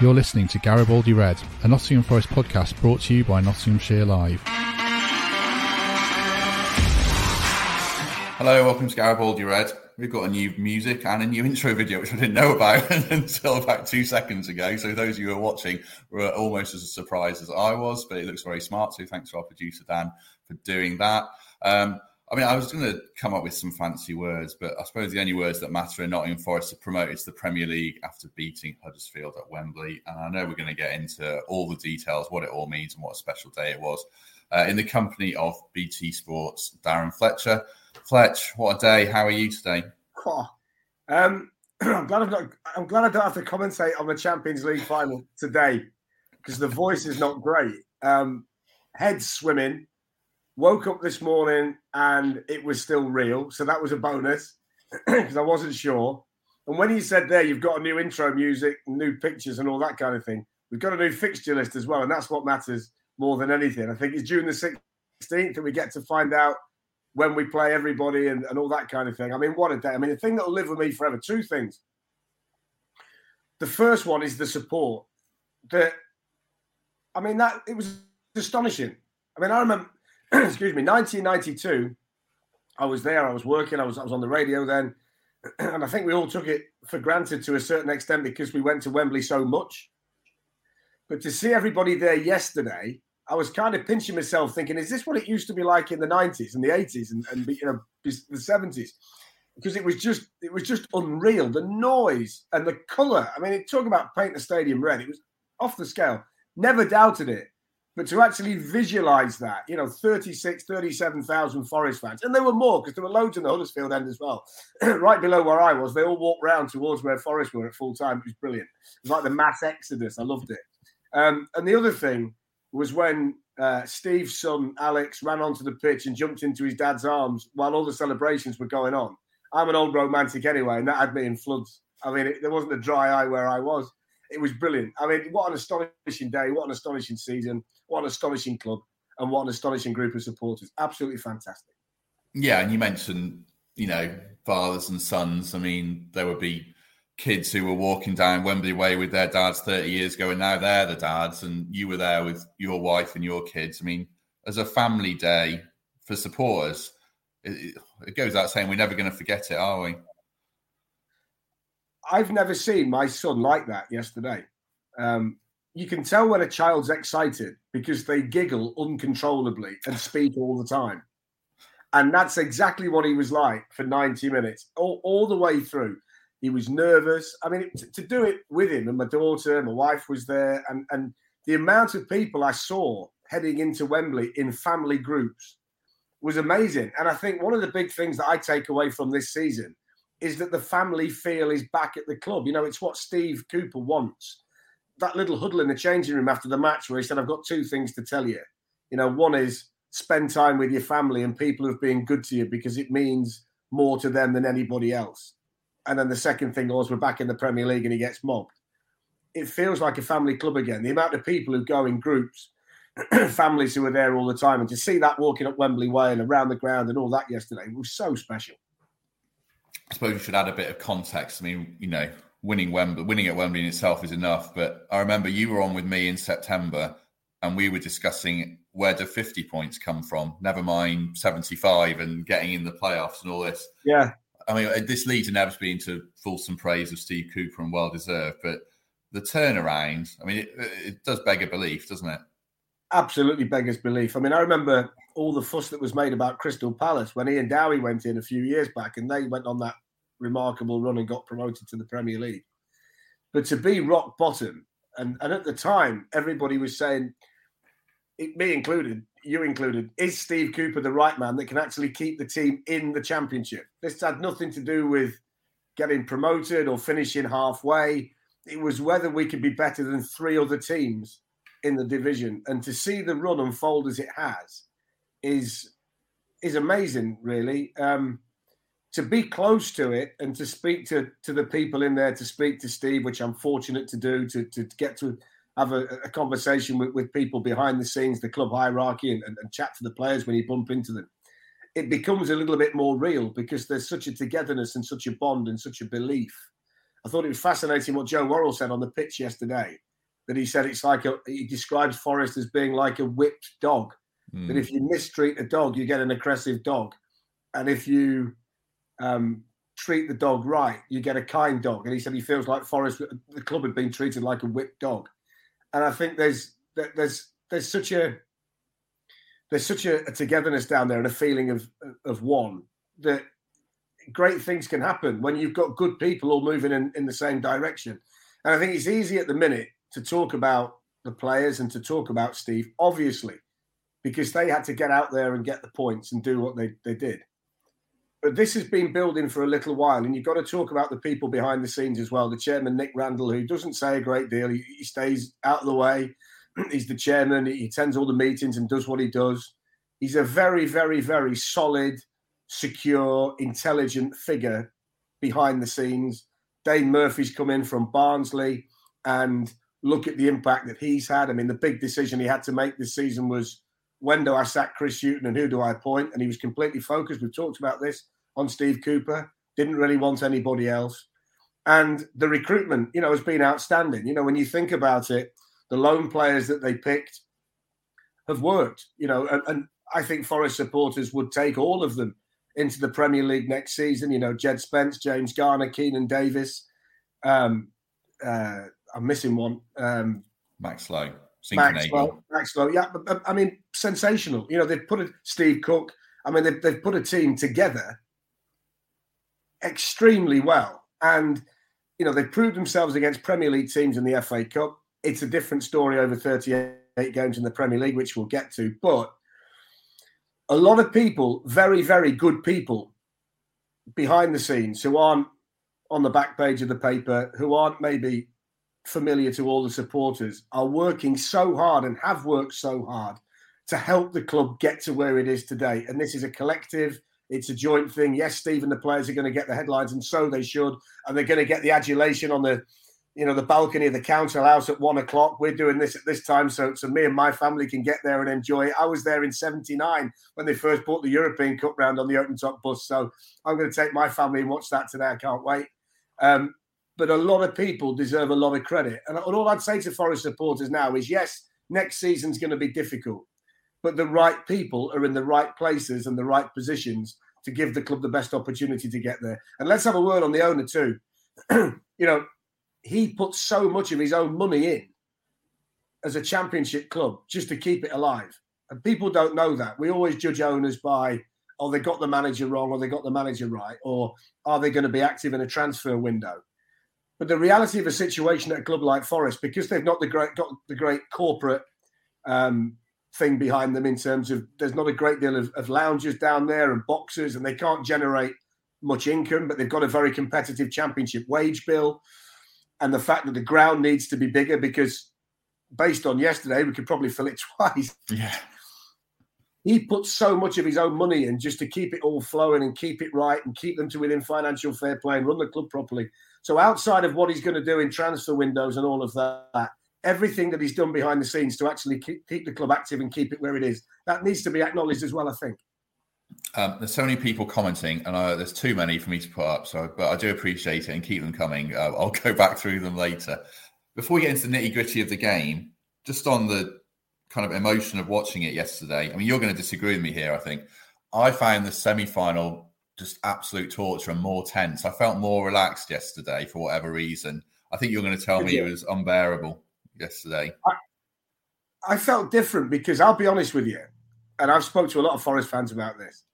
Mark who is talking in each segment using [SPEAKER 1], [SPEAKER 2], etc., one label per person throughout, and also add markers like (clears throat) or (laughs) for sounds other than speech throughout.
[SPEAKER 1] You're listening to Garibaldi Red, a Nottingham Forest podcast brought to you by Nottinghamshire Live.
[SPEAKER 2] Hello, welcome to Garibaldi Red. We've got a new music and a new intro video, which I didn't know about (laughs) until about two seconds ago. So those of you who are watching were almost as surprised as I was, but it looks very smart. So thanks to our producer Dan for doing that. Um, I mean, I was going to come up with some fancy words, but I suppose the only words that matter are Nottingham Forest have promoted to the Premier League after beating Huddersfield at Wembley. And I know we're going to get into all the details, what it all means, and what a special day it was. Uh, in the company of BT Sport's, Darren Fletcher. Fletch, what a day! How are you today?
[SPEAKER 3] Oh, um, (clears throat) I'm glad I've not, I'm glad I don't have to commentate on the Champions League final today because the voice is not great. Um, head swimming Woke up this morning and it was still real. So that was a bonus (clears throat) because I wasn't sure. And when you said there, you've got a new intro music, new pictures, and all that kind of thing, we've got a new fixture list as well. And that's what matters more than anything. I think it's June the 16th that we get to find out when we play everybody and, and all that kind of thing. I mean, what a day. I mean, the thing that will live with me forever, two things. The first one is the support. That, I mean, that it was astonishing. I mean, I remember (clears throat) excuse me, 1992. I was there. I was working. I was I was on the radio then, (clears throat) and I think we all took it for granted to a certain extent because we went to Wembley so much. But to see everybody there yesterday, I was kind of pinching myself, thinking, "Is this what it used to be like in the 90s and the 80s and, and you know the 70s?" Because it was just it was just unreal. The noise and the colour. I mean, it talk about paint the stadium red. It was off the scale. Never doubted it. But to actually visualize that, you know, 36, 37,000 Forest fans, and there were more because there were loads in the Huddersfield end as well. (clears throat) right below where I was, they all walked round towards where Forest were at full time. It was brilliant. It was like the mass exodus. I loved it. Um, and the other thing was when uh, Steve's son, Alex, ran onto the pitch and jumped into his dad's arms while all the celebrations were going on. I'm an old romantic anyway, and that had me in floods. I mean, it, there wasn't a dry eye where I was. It was brilliant. I mean, what an astonishing day. What an astonishing season. What an astonishing club and what an astonishing group of supporters. Absolutely fantastic.
[SPEAKER 2] Yeah, and you mentioned, you know, fathers and sons. I mean, there would be kids who were walking down Wembley Way with their dads 30 years ago, and now they're the dads, and you were there with your wife and your kids. I mean, as a family day for supporters, it, it goes out saying we're never going to forget it, are we?
[SPEAKER 3] I've never seen my son like that yesterday. Um, you can tell when a child's excited because they giggle uncontrollably and speak all the time. And that's exactly what he was like for 90 minutes, all, all the way through. He was nervous. I mean, to, to do it with him, and my daughter, my wife was there, and, and the amount of people I saw heading into Wembley in family groups was amazing. And I think one of the big things that I take away from this season is that the family feel is back at the club. You know, it's what Steve Cooper wants that little huddle in the changing room after the match where he said, I've got two things to tell you. You know, one is spend time with your family and people who've been good to you because it means more to them than anybody else. And then the second thing was we're back in the Premier League and he gets mobbed. It feels like a family club again. The amount of people who go in groups, (clears throat) families who are there all the time, and to see that walking up Wembley Way and around the ground and all that yesterday was so special.
[SPEAKER 2] I suppose we should add a bit of context. I mean, you know, winning Wembley, winning at Wembley in itself is enough. But I remember you were on with me in September, and we were discussing where do 50 points come from? Never mind 75 and getting in the playoffs and all this.
[SPEAKER 3] Yeah.
[SPEAKER 2] I mean, uh, this leads inevitably into fulsome praise of Steve Cooper and well deserved. But the turnaround, I mean, it, it does beg a belief, doesn't it?
[SPEAKER 3] Absolutely beggars belief. I mean, I remember all the fuss that was made about Crystal Palace when Ian Dowie went in a few years back, and they went on that remarkable run and got promoted to the Premier League. But to be rock bottom, and, and at the time, everybody was saying, it, me included, you included, is Steve Cooper the right man that can actually keep the team in the championship? This had nothing to do with getting promoted or finishing halfway. It was whether we could be better than three other teams in the division. And to see the run unfold as it has is is amazing, really. Um, to be close to it and to speak to to the people in there, to speak to Steve, which I'm fortunate to do, to to, get to have a, a conversation with, with people behind the scenes, the club hierarchy, and, and, and chat to the players when you bump into them. It becomes a little bit more real because there's such a togetherness and such a bond and such a belief. I thought it was fascinating what Joe Worrall said on the pitch yesterday that he said it's like a he describes Forest as being like a whipped dog. Mm. That if you mistreat a dog, you get an aggressive dog, and if you um, treat the dog right, you get a kind dog. And he said he feels like Forest, the club had been treated like a whipped dog. And I think there's there's there's such a there's such a, a togetherness down there and a feeling of of one that great things can happen when you've got good people all moving in, in the same direction. And I think it's easy at the minute to talk about the players and to talk about Steve, obviously, because they had to get out there and get the points and do what they, they did. But this has been building for a little while, and you've got to talk about the people behind the scenes as well. The chairman, Nick Randall, who doesn't say a great deal, he, he stays out of the way. (clears throat) He's the chairman, he attends all the meetings and does what he does. He's a very, very, very solid, secure, intelligent figure behind the scenes. Dane Murphy's come in from Barnsley and look at the impact that he's had. I mean, the big decision he had to make this season was when do I sack Chris Hughton and who do I appoint? And he was completely focused. We've talked about this on Steve Cooper. Didn't really want anybody else. And the recruitment, you know, has been outstanding. You know, when you think about it, the loan players that they picked have worked. You know, and, and I think Forest supporters would take all of them into the Premier League next season. You know, Jed Spence, James Garner, Keinan Davis. Um, uh, I'm missing one. Um,
[SPEAKER 2] Max Lowe.
[SPEAKER 3] Maxwell, Maxwell, yeah, but, I mean, sensational. You know, they've put a Steve Cook. I mean, they've, they've put a team together extremely well, and you know they've proved themselves against Premier League teams in the FA Cup. It's a different story over 38 games in the Premier League, which we'll get to. But a lot of people, very, very good people behind the scenes who aren't on the back page of the paper, who aren't maybe familiar to all the supporters, are working so hard and have worked so hard to help the club get to where it is today. And this is a collective, it's a joint thing. Yes, Steve and the players are going to get the headlines, and so they should. And they're going to get the adulation on the you know, the balcony of the council house at one o'clock. We're doing this at this time, so so me and my family can get there and enjoy it. I was there in '79 when they first brought the European Cup round on the open top bus, so I'm going to take my family and watch that today. I can't wait. Um, but a lot of people deserve a lot of credit. And all I'd say to Forest supporters now is yes, next season's going to be difficult, but the right people are in the right places and the right positions to give the club the best opportunity to get there. And let's have a word on the owner too. (clears throat) you know, he put so much of his own money in as a championship club just to keep it alive. And people don't know that. We always judge owners by, oh, they got the manager wrong or they got the manager right, or are they going to be active in a transfer window? But the reality of a situation at a club like Forest, because they've not the great got the great corporate um, thing behind them in terms of there's not a great deal of, of lounges down there and boxes, and they can't generate much income, but they've got a very competitive championship wage bill. And the fact that the ground needs to be bigger because based on yesterday, we could probably fill it (laughs) twice.
[SPEAKER 2] Yeah.
[SPEAKER 3] He put so much of his own money in just to keep it all flowing and keep it right and keep them to within financial fair play and run the club properly. So outside of what he's going to do in transfer windows and all of that, everything that he's done behind the scenes to actually keep, keep the club active and keep it where it is, that needs to be acknowledged as well. I think.
[SPEAKER 2] Um, there's so many people commenting, and there's too many for me to put up. So, but I do appreciate it and keep them coming. Uh, I'll (laughs) go back through them later. Before we get into the nitty gritty of the game, just on the kind of emotion of watching it yesterday. I mean, you're going to disagree with me here. I think I found the semi-final just absolute torture and more tense. I felt more relaxed yesterday for whatever reason. I think you're going to tell me it was unbearable yesterday.
[SPEAKER 3] I, I, felt different because I'll be honest with you, and I've spoke to a lot of Forest fans about this.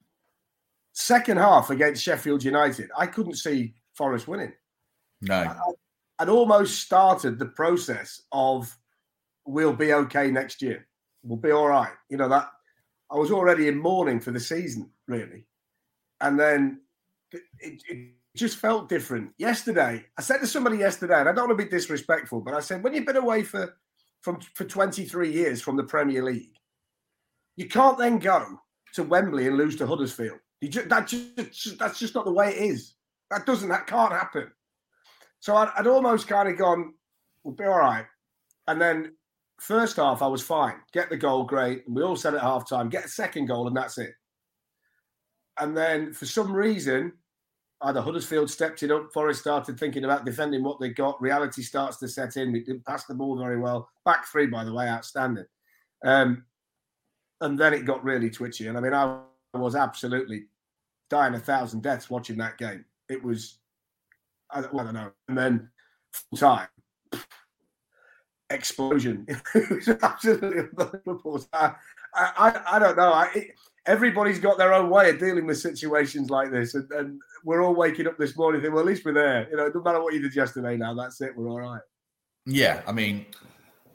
[SPEAKER 3] Second half against Sheffield United, I couldn't see Forest winning.
[SPEAKER 2] No, I,
[SPEAKER 3] I'd almost started the process of we'll be okay next year. We'll be all right. You know that I was already in mourning for the season, really and then it, it, just felt different. Yesterday, I said to somebody yesterday, and I don't want to be disrespectful, but I said, when you've been away for from for 23 years from the Premier League, you can't then go to Wembley and lose to Huddersfield. Just, that just, that's just not the way it is. That doesn't, that can't happen. So I'd, I'd almost kind of gone, we'll be all right. And then first half, I was fine. Get the goal, great. And we all said at half time, get a second goal, and that's it. And then for some reason, either Huddersfield stepped it up, Forest started thinking about defending what they got. Reality starts to set in. We didn't pass the ball very well. Back three, by the way, outstanding. Um, and then it got really twitchy. And I mean, I was absolutely dying a thousand deaths watching that game. It was, I don't, I don't know. And then time explosion. (laughs) it was absolutely unbelievable. I, I, I don't know. I, everybody's got their own way of dealing with situations like this, and, and we're all waking up this morning thinking, well, at least we're there. You know, no matter what you did yesterday, now that's it. We're all right.
[SPEAKER 2] Yeah, I mean,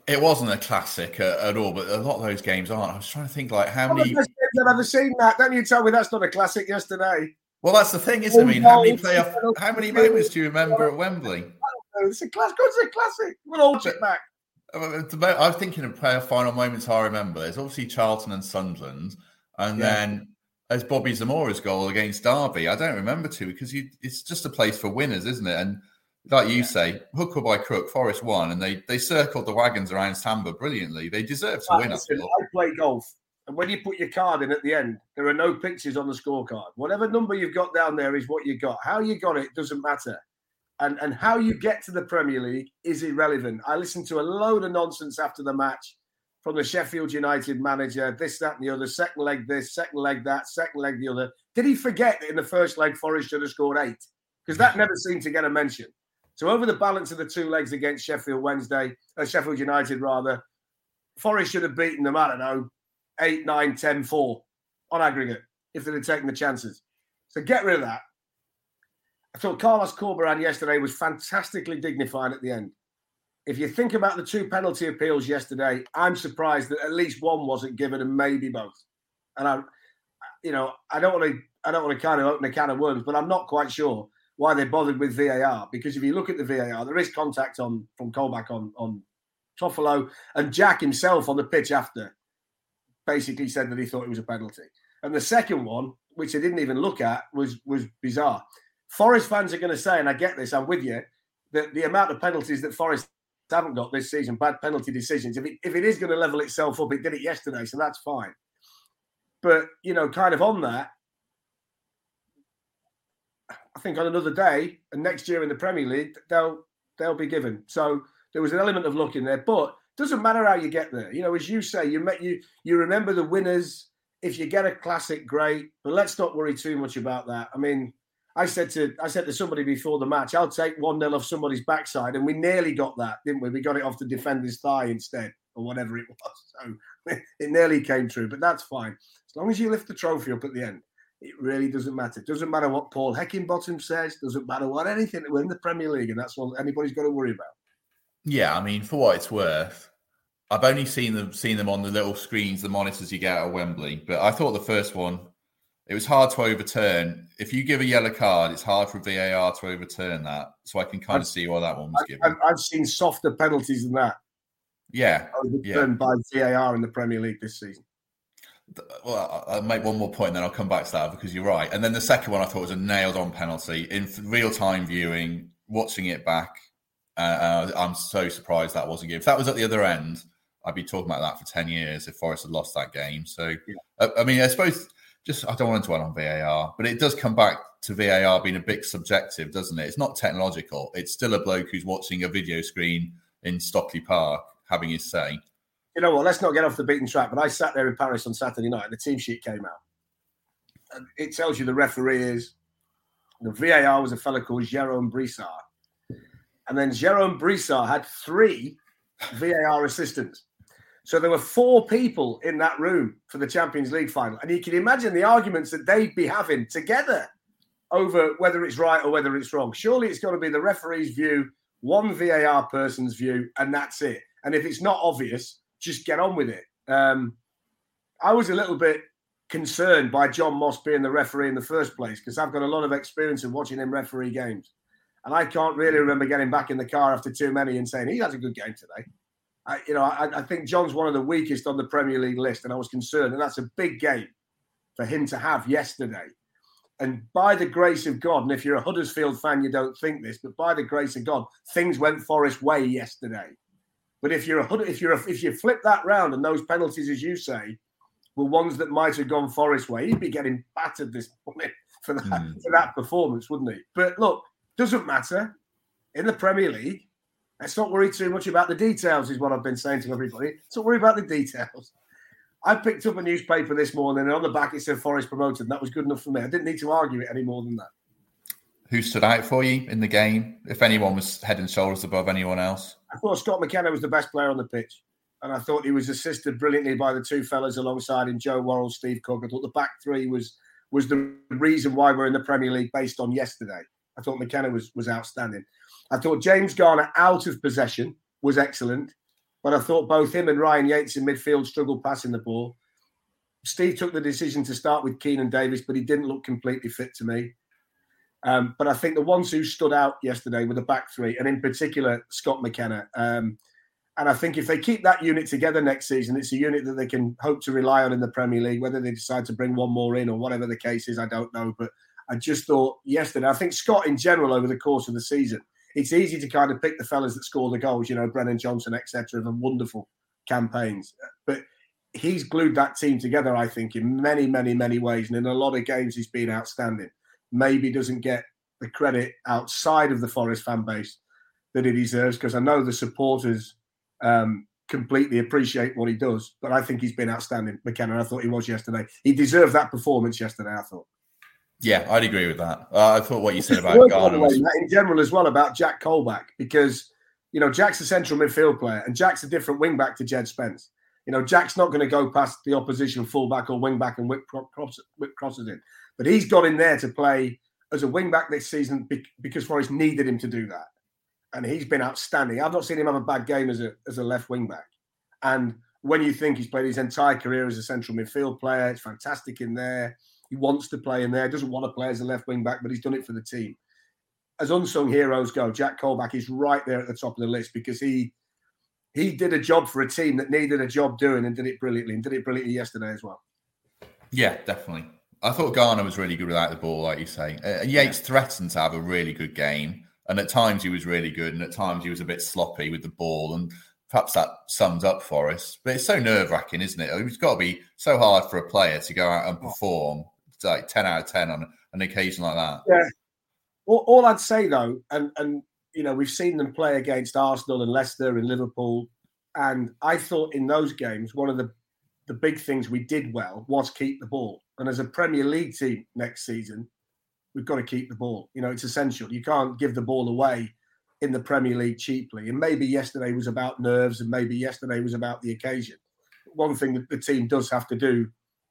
[SPEAKER 2] it wasn't a classic uh, at all, but a lot of those games aren't. I was trying to think, like, how many.
[SPEAKER 3] I've ever seen that. Don't you tell me that's not a classic yesterday.
[SPEAKER 2] Well, that's the thing, isn't it? I mean, how many playoff, how many moments do you remember at Wembley?
[SPEAKER 3] It's a classic. It's a classic. We'll all check back.
[SPEAKER 2] Uh, I'm thinking of playoff final moments I remember. There's obviously Charlton and Sunderland, and yeah. then as Bobby Zamora's goal against Derby. I don't remember too because you, it's just a place for winners, isn't it? And like you yeah. say, hook or by crook, Forest won, and they they circled the wagons around Samba brilliantly. They deserve to win.
[SPEAKER 3] Listen, I, I play golf, and when you put your card in at the end, there are no pictures on the scorecard. Whatever number you've got down there is what you got. How you got it doesn't matter. And, and how you get to the Premier League is irrelevant. I listened to a load of nonsense after the match from the Sheffield United manager, this, that, and the other, second leg this, second leg that, second leg the other. Did he forget that in the first leg, Forest should have scored eight? Because that never seemed to get a mention. So over the balance of the two legs against Sheffield Wednesday, uh, Sheffield United rather, Forest should have beaten them, I don't know, 8, 9, 10, 4 on aggregate if they'd have taken the chances. So get rid of that. I thought Carlos Corberan yesterday was fantastically dignified at the end. If you think about the two penalty appeals yesterday, I'm surprised that at least one wasn't given and maybe both. And I, you know, I don't want to, I don't want to kind of open a can of worms, but I'm not quite sure why they bothered with VAR because if you look at the VAR, there is contact on from Colback on on Toffolo and Jack himself on the pitch after basically said that he thought it was a penalty. And the second one, which they didn't even look at, was was bizarre. Forest fans are going to say, and I get this, I'm with you, that the amount of penalties that Forest haven't got this season, bad penalty decisions, if it, if it is going to level itself up, it did it yesterday, so that's fine. But, you know, kind of on that, I think on another day and next year in the Premier League, they'll they'll be given. So there was an element of luck in there, but doesn't matter how you get there. You know, as you say, you met you you remember the winners. If you get a classic, great. But let's not worry too much about that. I mean, I said to I said to somebody before the match, I'll take one nil off somebody's backside, and we nearly got that, didn't we? We got it off the defender's thigh instead, or whatever it (laughs) was. So it nearly came true, but that's fine. As long as you lift the trophy up at the end, it really doesn't matter. It doesn't matter what Paul Heckingbottom says. Doesn't matter what anything. We're in the Premier League, and that's what anybody's got to worry about.
[SPEAKER 2] Yeah, I mean, for what it's worth, I've only seen them seen them on the little screens, the monitors you get at Wembley. But I thought the first one it was hard to overturn. If you give a yellow card, it's hard for VAR to overturn that. So I can kind I've, of see why that one was given.
[SPEAKER 3] I've, I've seen softer penalties than that.
[SPEAKER 2] Yeah,
[SPEAKER 3] overturned yeah. by VAR in the Premier League this season.
[SPEAKER 2] Well, I'll make one more point, then I'll come back to that because you're right. And then the second one I thought was a nailed-on penalty in real-time viewing, watching it back. Uh, uh, I'm so surprised that wasn't given. If that was at the other end, I'd be talking about that for ten years if Forest had lost that game. So, yeah. I, uh, I mean, I suppose just I don't want to dwell on VAR, but it does come back to VAR being a bit subjective, doesn't it? It's not technological. It's still a bloke who's watching a video screen in Stockley Park having his say.
[SPEAKER 3] You know what? Let's not get off the beaten track. But I sat there in Paris on Saturday night. and The team sheet came out, and it tells you the referee is the VAR was a fellow called Jerome Brisard, and then Jerome Brisard had three VAR assistants. So there were four people in that room for the Champions League final. And you can imagine the arguments that they'd be having together over whether it's right or whether it's wrong. Surely it's got to be the referee's view, one VAR person's view, and that's it. And if it's not obvious, just get on with it. Um, I was a little bit concerned by John Moss being the referee in the first place because I've got a lot of experience of watching him referee games. And I can't really remember getting back in the car after too many and saying, he has a good game today. I, you know, I, I, think John's one of the weakest on the Premier League list, and I was concerned. And that's a big game for him to have yesterday. And by the grace of God, and if you're a Huddersfield fan, you don't think this, but by the grace of God, things went Forest way yesterday. But if you're a if you're a, if you flip that round and those penalties, as you say, were ones that might have gone Forest way, he'd be getting battered this morning. for that mm. for that performance, wouldn't he? But look, doesn't matter in the Premier League. Let's not worry too much about the details, is what I've been saying to everybody. Let's not worry about the details. I picked up a newspaper this morning, and on the back it said Forest promoted, and that was good enough for me. I didn't need to argue it any more than that.
[SPEAKER 2] Who stood out for you in the game? If anyone was head and shoulders above anyone else,
[SPEAKER 3] I thought Scott McKenna was the best player on the pitch, and I thought he was assisted brilliantly by the two fellas alongside him, Joe Worrall, Steve Cook. I thought the back three was was the reason why we're in the Premier League based on yesterday. I thought McKenna was was outstanding. I thought James Garner out of possession was excellent. But I thought both him and Ryan Yates in midfield struggled passing the ball. Steve took the decision to start with Keinan Davis, but he didn't look completely fit to me. Um, but I think the ones who stood out yesterday were the back three, and in particular Scott McKenna. Um, and I think if they keep that unit together next season, it's a unit that they can hope to rely on in the Premier League. Whether they decide to bring one more in or whatever the case is, I don't know. But I just thought yesterday, I think Scott in general over the course of the season it's easy to kind of pick the fellas that score the goals, you know, Brennan Johnson, etc. The wonderful campaigns, but he's glued that team together. I think in many, many, many ways, and in a lot of games, he's been outstanding. Maybe doesn't get the credit outside of the Forest fan base that he deserves because I know the supporters um, completely appreciate what he does. But I think he's been outstanding, McKenna. I thought he was yesterday. He deserved that performance yesterday. I thought.
[SPEAKER 2] Yeah, I'd agree with that. Uh, I thought what you said about Garner was...
[SPEAKER 3] in general as well about Jack Colback because you know Jack's a central midfield player and Jack's a different wing back to Jed Spence. You know Jack's not going to go past the opposition fullback or wing back and whip, cross, whip crosses in, but he's got in there to play as a wing back this season because Forest needed him to do that, and he's been outstanding. I've not seen him have a bad game as a as a left wing back, and when you think he's played his entire career as a central midfield player, it's fantastic in there. He wants to play in there, doesn't want to play as a left wing back, but he's done it for the team. As unsung heroes go, Jack Colback is right there at the top of the list because he he did a job for a team that needed a job doing and did it brilliantly and did it brilliantly yesterday as well.
[SPEAKER 2] Yeah, definitely. I thought Garner was really good without the ball, like you say. Uh, Yates yeah. threatened to have a really good game, and at times he was really good, and at times he was a bit sloppy with the ball, and perhaps that sums up for us. But it's so nerve wracking, isn't it? It's got to be so hard for a player to go out and oh. perform like 10 out of 10 on an occasion like that.
[SPEAKER 3] Yeah. All, all I'd say though, and, and, you know, we've seen them play against Arsenal and Leicester and Liverpool. And I thought in those games, one of the, the big things we did well was keep the ball. And as a Premier League team next season, we've got to keep the ball. You know, it's essential. You can't give the ball away in the Premier League cheaply. And maybe yesterday was about nerves and maybe yesterday was about the occasion. One thing that the team does have to do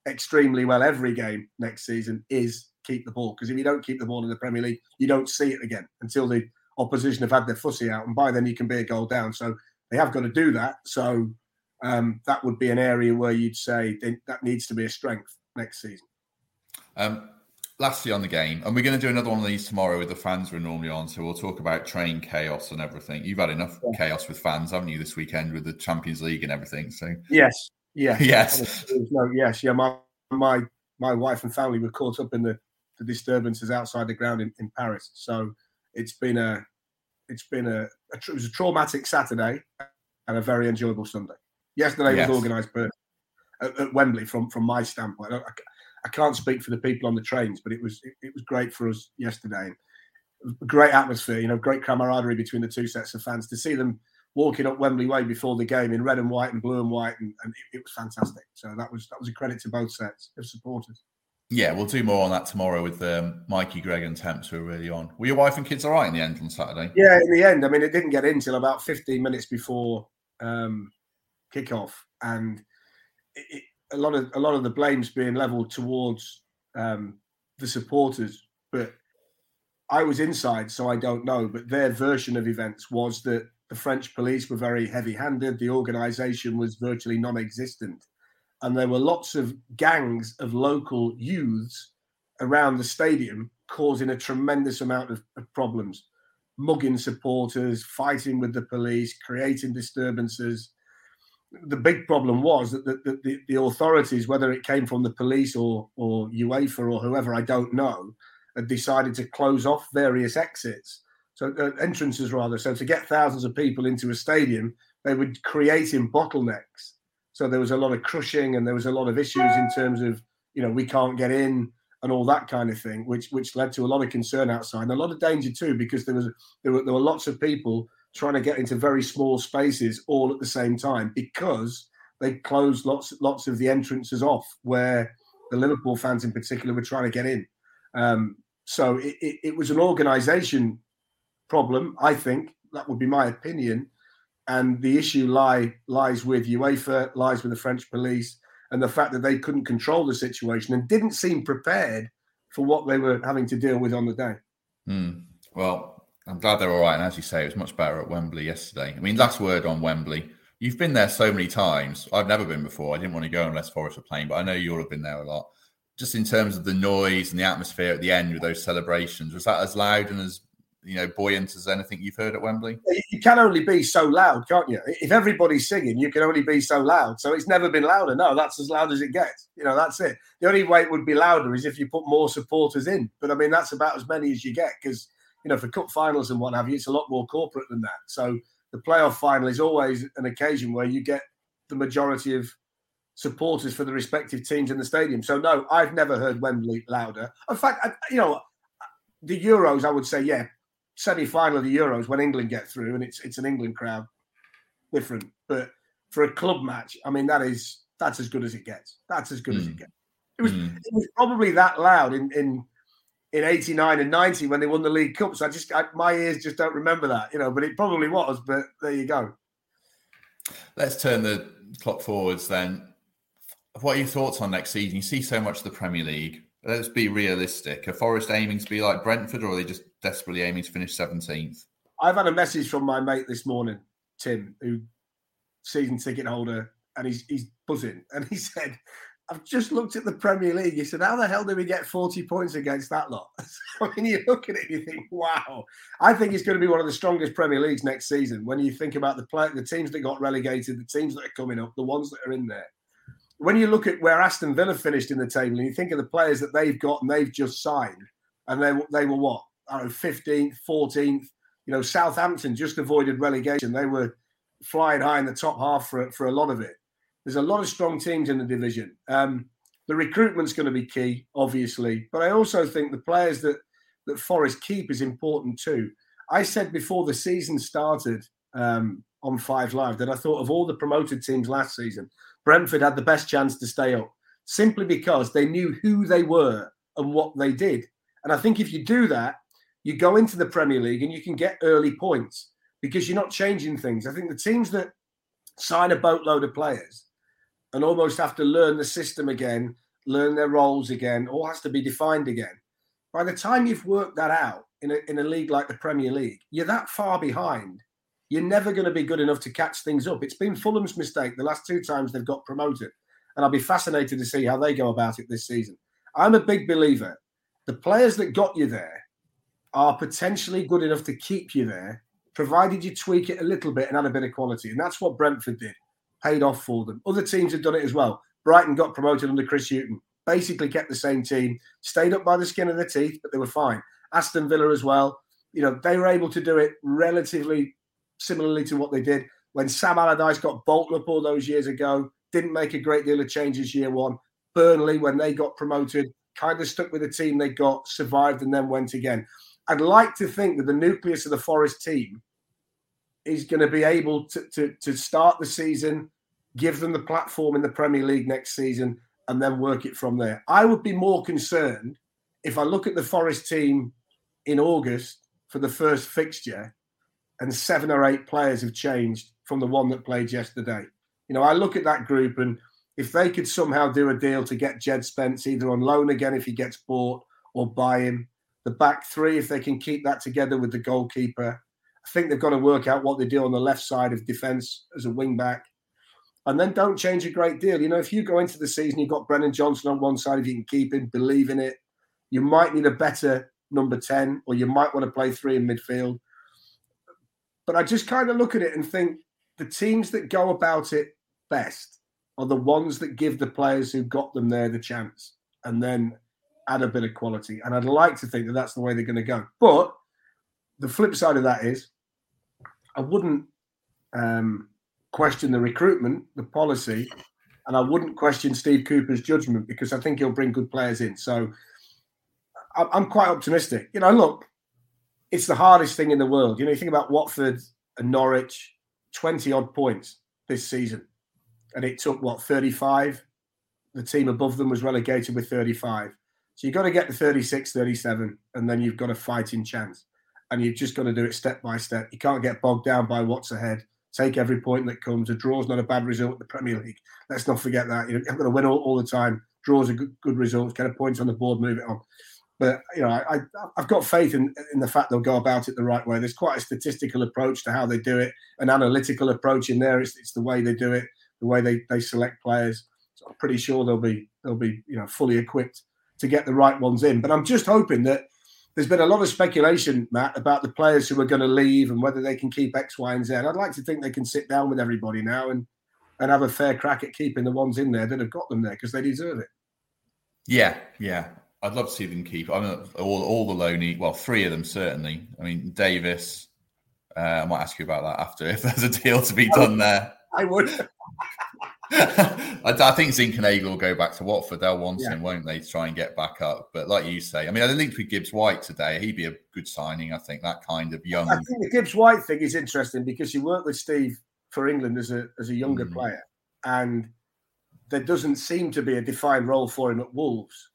[SPEAKER 3] extremely well every game next season is keep the ball. Because if you don't keep the ball in the Premier League, you don't see it again until the opposition have had their fussy out, and by then you can be a goal down. So they have got to do that. So um, that would be an area where you'd say that needs to be a strength next season.
[SPEAKER 2] Um, lastly, on the game, and we're going to do another one of these tomorrow with the fans we're normally on. So we'll talk about train chaos and everything. You've had enough yeah. chaos with fans, haven't you, this weekend with the Champions League and everything? So
[SPEAKER 3] yes, yeah. (laughs)
[SPEAKER 2] Yes.
[SPEAKER 3] No, yes. Yeah. My my my wife and family were caught up in the, the disturbances outside the ground in, in Paris. So it's been a it's been a, a it was a traumatic Saturday and a very enjoyable Sunday. Yesterday yes. was organised at, at, Wembley from from my standpoint. I, I, can't speak for the people on the trains, but it was it, it was great for us yesterday. Great atmosphere, you know, great camaraderie between the two sets of fans to see them walking up Wembley Way before the game in red and white and blue and white, and, and it, it, was fantastic. So that was that was a credit to both sets of supporters.
[SPEAKER 2] Yeah, we'll do more on that tomorrow with um, Mikey, Greg, and Temps, who are really on. Were your wife and kids all right in the end on Saturday?
[SPEAKER 3] Yeah, in the end. I mean, it didn't get in until about 15 minutes before um, kickoff, and it, it, a lot of a lot of the blames being levelled towards um, the supporters. But I was inside, so I don't know. But their version of events was that the French police were very heavy handed. The organization was virtually non existent. And there were lots of gangs of local youths around the stadium causing a tremendous amount of, of problems, mugging supporters, fighting with the police, creating disturbances. The big problem was that the, the, the authorities, whether it came from the police or, or UEFA or whoever, I don't know, had decided to close off various exits so uh, entrances rather. So to get thousands of people into a stadium, they were creating bottlenecks. So there was a lot of crushing and there was a lot of issues in terms of you know we can't get in. and all that kind of thing, which which led to a lot of concern outside and a lot of danger too, because there was there were there were lots of people trying to get into very small spaces all at the same time because they closed lots lots of the entrances off where the Liverpool fans in particular were trying to get in. Um, so it, it, it was an organisation problem, I think. That would be my opinion. And the issue lie lies with UEFA, lies with the French police, and the fact that they couldn't control the situation and didn't seem prepared for what they were having to deal with on the day.
[SPEAKER 2] Mm. Well, I'm glad they're all right. And as you say, it was much better at Wembley yesterday. I mean, last word on Wembley. You've been there so many times. I've never been before. I didn't want to go unless Forest were playing, but I know you'll have been there a lot. Just in terms of the noise and the atmosphere at the end with those celebrations, was that as loud and as you know buoyant as anything you've heard at Wembley?
[SPEAKER 3] You can only be so loud, can't you? If everybody's singing, you can only be so loud. So it's never been louder. No, that's as loud as it gets. You know, that's it. The only way it would be louder is if you put more supporters in. But I mean, that's about as many as you get because you know for cup finals and what have you, it's a lot more corporate than that. So the playoff final is always an occasion where you get the majority of supporters for the respective teams in the stadium. So no, I've never heard Wembley louder. In fact, I, you know, the Euros, I would say, yeah, semi-final of the Euros when England get through, and it's it's an England crowd, different. But for a club match, I mean, that is that's as good as it gets. That's as good mm. as it hmm. gets. It was mm. it was probably that loud in in in 89 and 90 when they won the league cups i just I, my ears just don't remember that you know but it probably was but there you go
[SPEAKER 2] let's turn the clock forwards then what are your thoughts on next season you see so much of the premier league let's be realistic are forest aiming to be like brentford or are they just desperately aiming to finish 17th
[SPEAKER 3] i've had a message from my mate this morning tim who season ticket holder and he's he's buzzing (laughs) and he said I've just looked at the Premier League. He said, How the hell did we get 40 points against that lot? (laughs) Mean, you look at it you think, wow. I think it's going to be one of the strongest Premier Leagues next season when you think about the play, the teams that got relegated, the teams that are coming up, the ones that are in there. When you look at where Aston Villa finished in the table and you think of the players that they've got and they've just signed, and they, they were what? I don't know, 15th, 14th. You know, Southampton just avoided relegation. They were flying high in the top half for, for a lot of it. There's a lot of strong teams in the division. Um, the recruitment's going to be key, obviously, but I also think the players that that Forest keep is important too. I said before the season started um, on Five Live that I thought of all the promoted teams last season, Brentford had the best chance to stay up simply because they knew who they were and what they did. And I think if you do that, you go into the Premier League and you can get early points because you're not changing things. I think the teams that sign a boatload of players and almost have to learn the system again, learn their roles again, all has to be defined again. By the time you've worked that out in a, in a league like the Premier League, you're that far behind. You're never going to be good enough to catch things up. It's been Fulham's mistake the last two times they've got promoted. And I'll be fascinated to see how they go about it this season. I'm a big believer. The players that got you there are potentially good enough to keep you there, provided you tweak it a little bit and add a bit of quality. And that's what Brentford did paid off for them. Other teams have done it as well. Brighton got promoted under Chris Hughton, basically kept the same team, stayed up by the skin of their teeth, but they were fine. Aston Villa as well. You know, they were able to do it relatively similarly to what they did when Sam Allardyce got bolted up all those years ago. Didn't make a great deal of changes year one. Burnley, when they got promoted, kind of stuck with the team they got, survived, and then went again. I'd like to think that the nucleus of the Forest team is going to be able to, to, to start the season, give them the platform in the Premier League next season, and then work it from there. I would be more concerned if I look at the Forest team in August for the first fixture and seven or eight players have changed from the one that played yesterday. You know, I look at that group and if they could somehow do a deal to get Jed Spence either on loan again if he gets bought or buy him, the back three, if they can keep that together with the goalkeeper, I think they've got to work out what they do on the left side of defence as a wing back. And then don't change a great deal. You know, if you go into the season, you've got Brennan Johnson on one side, if you can keep him, believe in it, you might need a better number 10, or you might want to play three in midfield. But I just kind of look at it and think the teams that go about it best are the ones that give the players who got them there the chance and then add a bit of quality. And I'd like to think that that's the way they're going to go. But the flip side of that is, I wouldn't um, question the recruitment, the policy, and I wouldn't question Steve Cooper's judgment because I think he'll bring good players in. So I'm quite optimistic. You know, look, it's the hardest thing in the world. You know, you think about Watford and Norwich, 20 odd points this season. And it took what, 35? The team above them was relegated with 35. So you've got to get to 36, 37, and then you've got a fighting chance. And you've just got to do it step by step. You can't get bogged down by what's ahead. Take every point that comes. A draw is not a bad result in the Premier League. Let's not forget that. You know, you've got to win all, all the time. Draws are good, good results. Get a point on the board, move it on. But you know, I, have got faith in, in the fact they'll go about it the right way. There's quite a statistical approach to how they do it, an analytical approach in there. It's, it's the way they do it, the way they, they select players. So I'm pretty sure they'll be they'll be you know fully equipped to get the right ones in. But I'm just hoping that there's been a lot of speculation, Matt, about the players who are going to leave and whether they can keep X, Y, and Z. I'd like to think they can sit down with everybody now and and have a fair crack at keeping the ones in there that have got them there because they deserve it.
[SPEAKER 2] Yeah, yeah. I'd love to see them keep. I mean, all all the loney. Well, three of them certainly. I mean, Davis. Uh, I might ask you about that after (laughs) if there's a deal to be done there.
[SPEAKER 3] I would. (laughs)
[SPEAKER 2] I, I, think Zinckernagel will go back to Watford. They'll want yeah. him, won't they, to try and get back up? But like you say, I mean, I think with Gibbs White today, he'd be a good signing. I think that kind of young.
[SPEAKER 3] I think the Gibbs White thing is interesting because he worked with Steve for England as a as a younger mm. player, and there doesn't seem to be a defined role for him at Wolves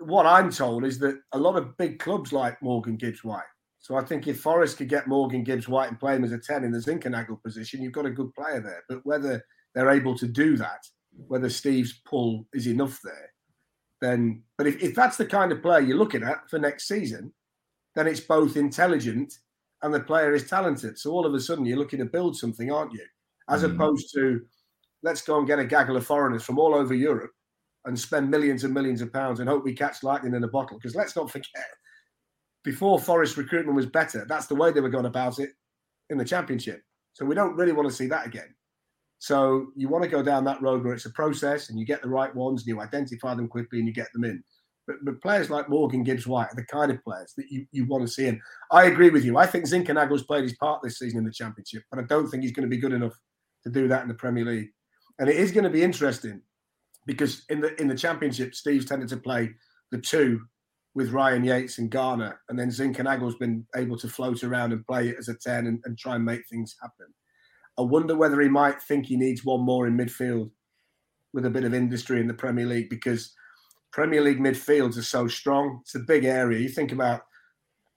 [SPEAKER 3] what I'm told is that a lot of big clubs like Morgan Gibbs White. So I think if Forest could get Morgan Gibbs White and play him as a 10 in the Zinckernagel position, you've got a good player there. But whether they're able to do that, whether Steve's pull is enough there, then but if, if that's the kind of player you're looking at for next season, then it's both intelligent and the player is talented. So all of a sudden you're looking to build something, aren't you? As mm. opposed to let's go and get a gaggle of foreigners from all over Europe and spend millions and millions of pounds and hope we catch lightning in a bottle. Because let's not forget, before Forest recruitment was better, that's the way they were going about it in the championship. So we don't really want to see that again. So you want to go down that road where it's a process and you get the right ones and you identify them quickly and you get them in. But, but players like Morgan Gibbs White are the kind of players that you, you want to see. And I agree with you. I think Zinckernagel's played his part this season in the championship, but I don't think he's going to be good enough to do that in the Premier League. And it is going to be interesting because in the in the championship, Steve's tended to play the two with Ryan Yates and Garner, and then has been able to float around and play it as a 10 and, and, try and make things happen. I wonder whether he might think he needs one more in midfield with a bit of industry in the Premier League because Premier League midfields are so strong. It's a big area. You think about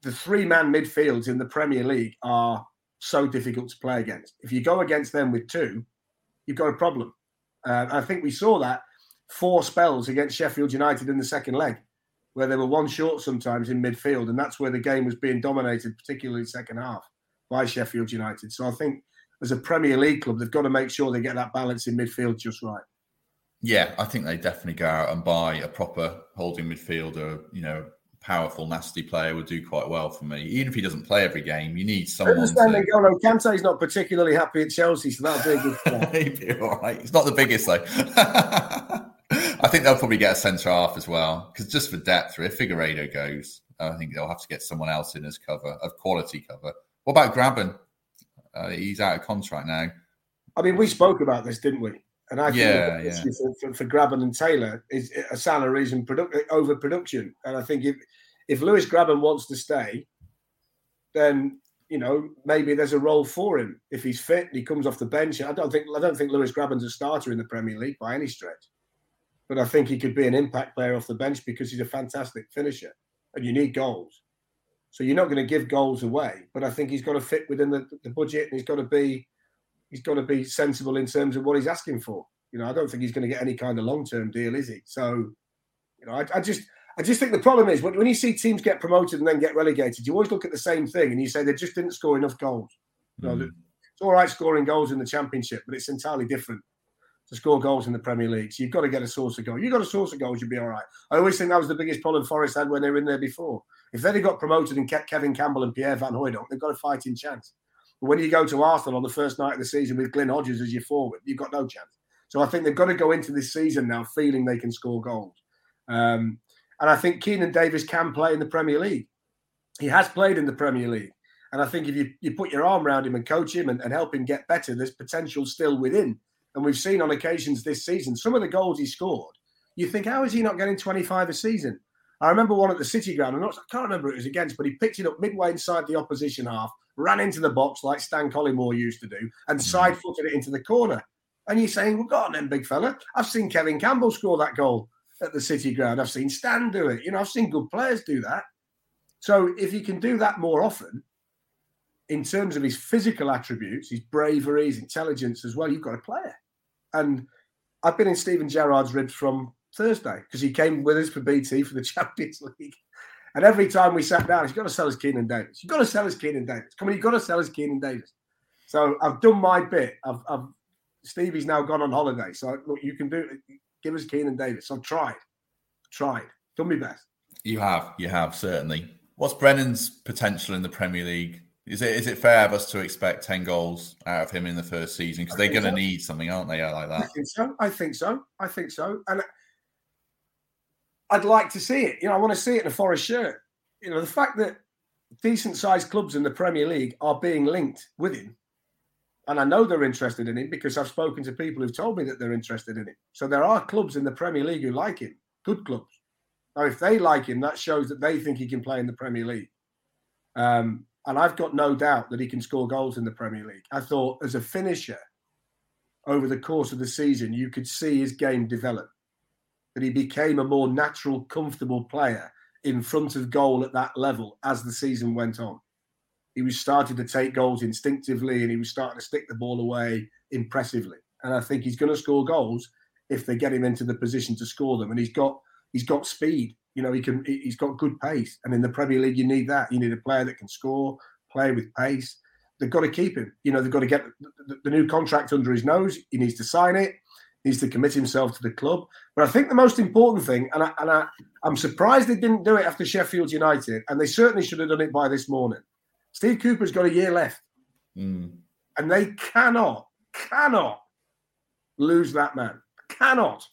[SPEAKER 3] the three man midfields in the Premier League are so difficult to play against. If you go against them with two, you've got a problem. Uh, I think we saw that four spells against Sheffield United in the second leg, where they were one short sometimes in midfield, and that's where the game was being dominated, particularly second half, by Sheffield United. So I think as a Premier League club, they've got to make sure they get that balance in midfield just right.
[SPEAKER 2] Yeah, I think they definitely go out and buy a proper holding midfielder, you know, powerful, nasty player would do quite well for me. Even if he doesn't play every game, you need someone.
[SPEAKER 3] Understanding, to... no, oh, Kante's not particularly happy at Chelsea, so that'll be a good (laughs)
[SPEAKER 2] player. He'd be all right. He's not the biggest though. (laughs) I think they'll probably get a centre half as well because just for depth, if Figueiredo goes, I think they'll have to get someone else in as cover of quality cover. What about Grabban? Uh, he's out of contract now.
[SPEAKER 3] I mean, we spoke about this, didn't we? And I think yeah, yeah. For, for, for Grabban and Taylor is a salaries and produ- overproduction. And I think if if Lewis Grabban wants to stay, then you know maybe there's a role for him if he's fit. and He comes off the bench. I don't think I don't think Lewis Grabban's a starter in the Premier League by any stretch but I think he could be an impact player off the bench because he's a fantastic finisher and you need goals. So you're not going to give goals away, but I think he's got to fit within the, the budget and he's got to be he's got to be sensible in terms of what he's asking for. You know, I don't think he's going to get any kind of long term deal, is he? So, you know, I, I, just I just think the problem is when, when you see teams get promoted and then get relegated, you always look at the same thing and you say they just didn't score enough goals. Mm. You know, it's all right scoring goals in the championship, but it's entirely different to score goals in the Premier League. So you've got to get a source of goals. You've got a source of goals, you'll be all right. I always think that was the biggest problem Forest had when they were in there before. If they'd have got promoted and kept Kevin Campbell and Pierre Van Hooijdonk, they've got a fighting chance. But when you go to Arsenal on the first night of the season with Glyn Hodges as your forward, you've got no chance. So I think they've got to go into this season now feeling they can score goals. Um, and I think Keinan Davis can play in the Premier League. He has played in the Premier League. And I think if you, you put your arm around him and coach him and, and help him get better, there's potential still within and we've seen on occasions this season some of the goals he scored. You think, how is he not getting 25 a season? I remember one at the City Ground, and I can't remember who it was against, but he picked it up midway inside the opposition half, ran into the box like Stan Collymore used to do, and mm. side footed it into the corner. And you're saying, well, go on then, big fella. I've seen Kevin Campbell score that goal at the City Ground. I've seen Stan do it. You know, I've seen good players do that. So if he can do that more often, in terms of his physical attributes, his bravery, his intelligence as well, you've got a player. And I've been in Steven Gerrard's ribs from Thursday because he came with us for BT for the (laughs) Champions League. And every time we sat down, he's got to sell us Keinan Davis. You've got to sell us Keinan Davis. Come on, you've got to sell us Keinan Davis. So I've done my bit. I've, I've Stevie's now gone on holiday. So look, you can do give us Keinan Davis. I've tried. Tried. Done my best.
[SPEAKER 2] You have, you have, certainly. What's Brennan's potential in the Premier League? Is it is it fair of us to expect ten goals out of him in the first season? Because they're going to so. need something, aren't they? Like that.
[SPEAKER 3] I think so. I think so. I think so. And I'd like to see it. You know, I want to see it in a Forest shirt. You know, the fact that decent sized clubs in the Premier League are being linked with him. And I know they're interested in him because I've spoken to people who've told me that they're interested in him. So there are clubs in the Premier League who like him, good clubs. Now, if they like him, that shows that they think he can play in the Premier League. Um, and I've got no doubt that he can score goals in the Premier League. I thought as a finisher over the course of the season, you could see his game develop, that he became a more natural, comfortable player in front of goal at that level as the season went on. He was starting to take goals instinctively and he was starting to stick the ball away impressively. And I think he's going to score goals if they get him into the position to score them. And he's got he's got speed. You know, he can. He's got good pace, and in the Premier League, you need that. You need a player that can score, play with pace. They've got to keep him. You know, they've got to get the, the new contract under his nose. He needs to sign it. He needs to commit himself to the club. But I think the most important thing, and I, and I, I'm surprised they didn't do it after Sheffield United, and they certainly should have done it by this morning. Steve Cooper's got a year left, mm. and they cannot, cannot lose that man. Cannot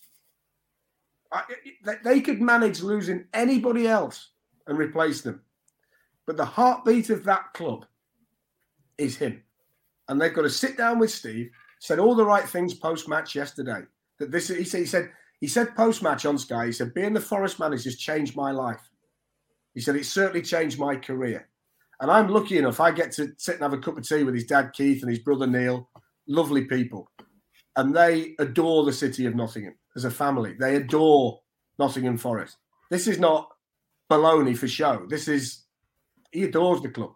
[SPEAKER 3] they could manage losing anybody else and replace them. But the heartbeat of that club is him. And they've got to sit down with Steve, said all the right things post match yesterday. That this he said he said he said post match on Sky, he said, being the Forest manager has changed my life. He said, it certainly changed my career. And I'm lucky enough, I get to sit and have a cup of tea with his dad Keith and his brother Neil, lovely people. And they adore the city of Nottingham as a family. They adore Nottingham Forest. This is not baloney for show. This is he adores the club.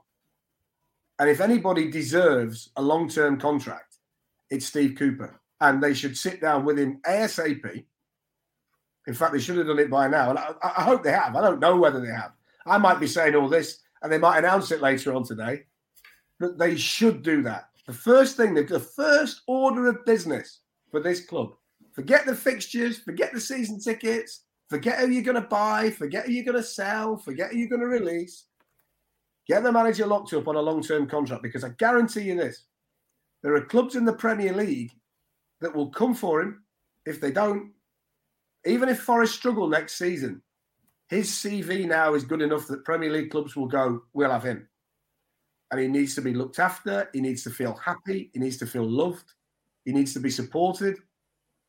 [SPEAKER 3] And if anybody deserves a long term contract, it's Steve Cooper. And they should sit down with him ASAP. In fact, they should have done it by now. And I, I hope they have. I don't know whether they have. I might be saying all this and they might announce it later on today. But they should do that. The first thing, the first order of business for this club Forget the fixtures, forget the season tickets, forget who you're going to buy, forget who you're going to sell, forget who you're going to release. Get the manager locked up on a long term contract because I guarantee you this there are clubs in the Premier League that will come for him. If they don't, even if Forest struggle next season, his CV now is good enough that Premier League clubs will go, we'll have him. And he needs to be looked after. He needs to feel happy. He needs to feel loved. He needs to be supported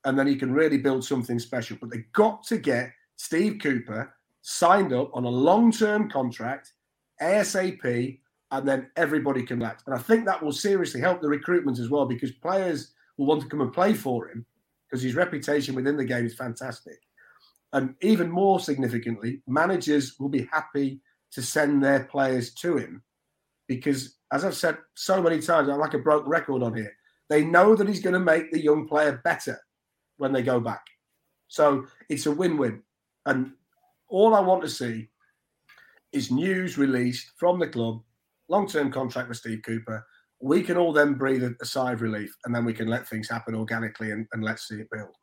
[SPEAKER 3] and then he can really build something special. But they've got to get Steve Cooper signed up on a long term contract ASAP, and then everybody can act. And I think that will seriously help the recruitment as well because players will want to come and play for him because his reputation within the game is fantastic. And even more significantly, managers will be happy to send their players to him because, as I've said so many times, I'm like a broke record on here. They know that he's going to make the young player better when they go back. So it's a win win. And all I want to see is news released from the club, long term contract with Steve Cooper. We can all then breathe a, sigh of relief and then we can let things happen organically and, and let's see it build.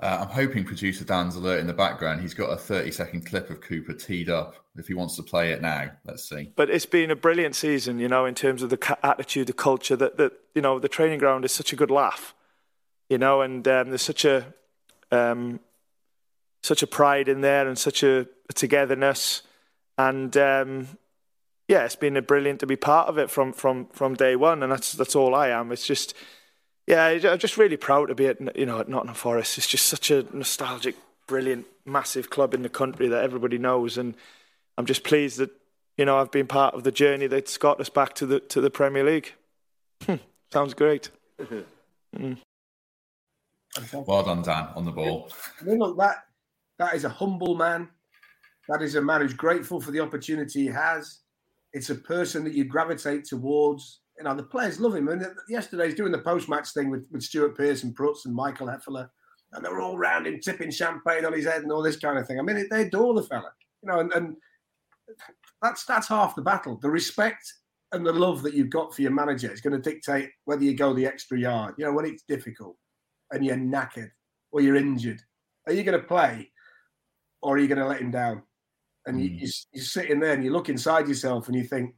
[SPEAKER 2] Uh, I'm hoping producer Dan's alert in the background. He's got a 30 second clip of Cooper teed up if he wants to play it now. Let's see.
[SPEAKER 4] But it's been a brilliant season, you know, in terms of the attitude, the culture. That that you know, the training ground is such a good laugh you know, and um, there's such a um, such a pride in there and such a, a togetherness, and um, yeah, it's been a brilliant to be part of it from from from day one, and that's that's all I am. It's just yeah, I'm just really proud to be at you know at Nottingham Forest. It's just such a nostalgic brilliant, massive club in the country that everybody knows, and I'm just pleased that you know I've been part of the journey that's got us back to the to the Premier League. Sounds great.
[SPEAKER 2] Mm. Well done, Dan, on the ball.
[SPEAKER 3] I mean, look, that that is a humble man. That is a man who's grateful for the opportunity he has. It's a person that you gravitate towards. You know, the players love him. And yesterday he's doing the post-match thing with, with Stuart Pearce and Prutz and Michael Heffler. And they're all round him, tipping champagne on his head and all this kind of thing. I mean, they adore the fella. You know, and, and that's that's half the battle. The respect and the love that you've got for your manager is going to dictate whether you go the extra yard. You know, when it's difficult and you're knackered or you're injured, are you going to play or are you going to let him down? And mm. you, you, you're sitting there and you look inside yourself and you think,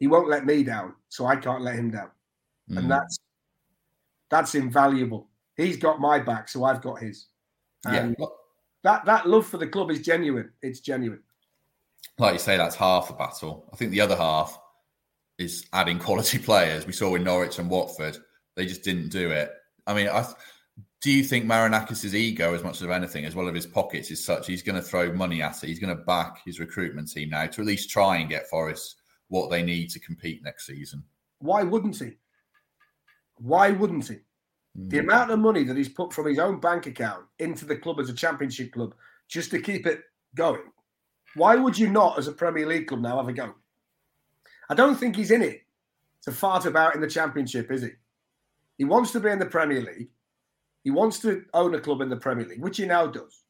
[SPEAKER 3] he won't let me down, so I can't let him down. Mm. And that's that's invaluable. He's got my back, so I've got his. And yeah. that that love for the club is genuine. It's genuine.
[SPEAKER 2] Like you say, that's half the battle. I think the other half is adding quality (laughs) players. We saw in Norwich and Watford, they just didn't do it. I mean, I do you think Marinakis' ego, as much as anything, as well as his pockets, is such he's going to throw money at it? He's going to back his recruitment team now to at least try and get Forest what they need to compete next season.
[SPEAKER 3] Why wouldn't he? Why wouldn't he? Mm. The hmm. amount of money that he's put from his own bank account into the club as a championship club just to keep it going. Why would you not, as a Premier League club, now have a go? I don't think he's in it to fart about in the championship, is he? He wants to be in the Premier League. He wants to own a club in the Premier League, which he now does.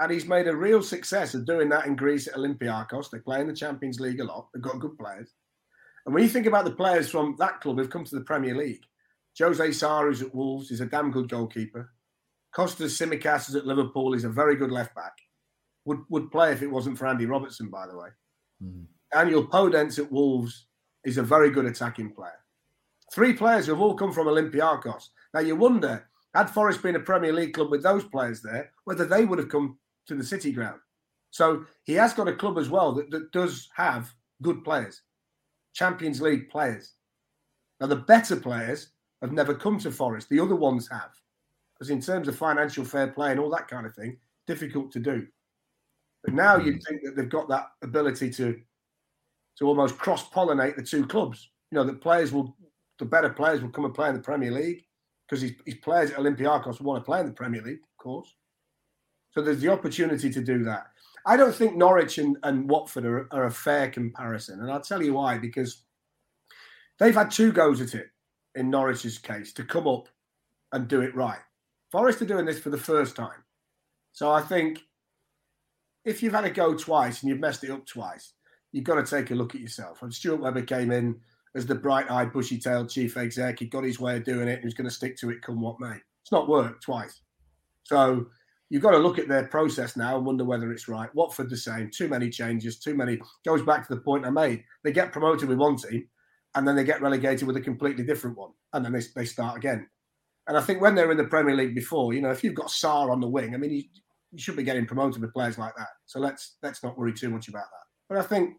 [SPEAKER 3] And he's made a real success of doing that in Greece at Olympiacos. They play in the Champions League a lot. They've got good players. And when you think about the players from that club who've come to the Premier League, Jose Sá, who's at Wolves, is a damn good goalkeeper. Costas Tsimikas is at Liverpool. He's a very good left back. Would would play if it wasn't for Andy Robertson, by the way. Mm. Daniel Podence at Wolves is a very good attacking player. Three players who have all come from Olympiacos. Now you wonder had Forest been a Premier League club with those players there, whether they would have come to the City Ground. So he has got a club as well that, that does have good players, Champions League players. Now, the better players have never come to Forest, the other ones have. Because in terms of financial fair play and all that kind of thing, difficult to do. But now you'd hmm. think that they've got that ability to to almost cross pollinate the two clubs. You know, the players will, the better players will come and play in the Premier League because his, his players at Olympiacos want to play in the Premier League, of course. So there's the opportunity to do that. I don't think Norwich and, and Watford are, are a fair comparison. And I'll tell you why, because they've had two goes at it in Norwich's case to come up and do it right. Forest are doing this for the first time. So I think if you've had a go twice and you've messed it up twice, you've got to take a look at yourself. And Stuart Webber came in as the bright-eyed, bushy-tailed chief exec. He got his way of doing it and he's going to stick to it come what may. It's not worked twice. So you've got to look at their process now and wonder whether it's right. Watford the same. Too many changes, too many. Goes back to the point I made. They get promoted with one team and then they get relegated with a completely different one. And then they, they start again. And I think when they're in the Premier League before, you know, if you've got Sarr on the wing, I mean, you, you should be getting promoted with players like that. So let's let's not worry too much about that. But I think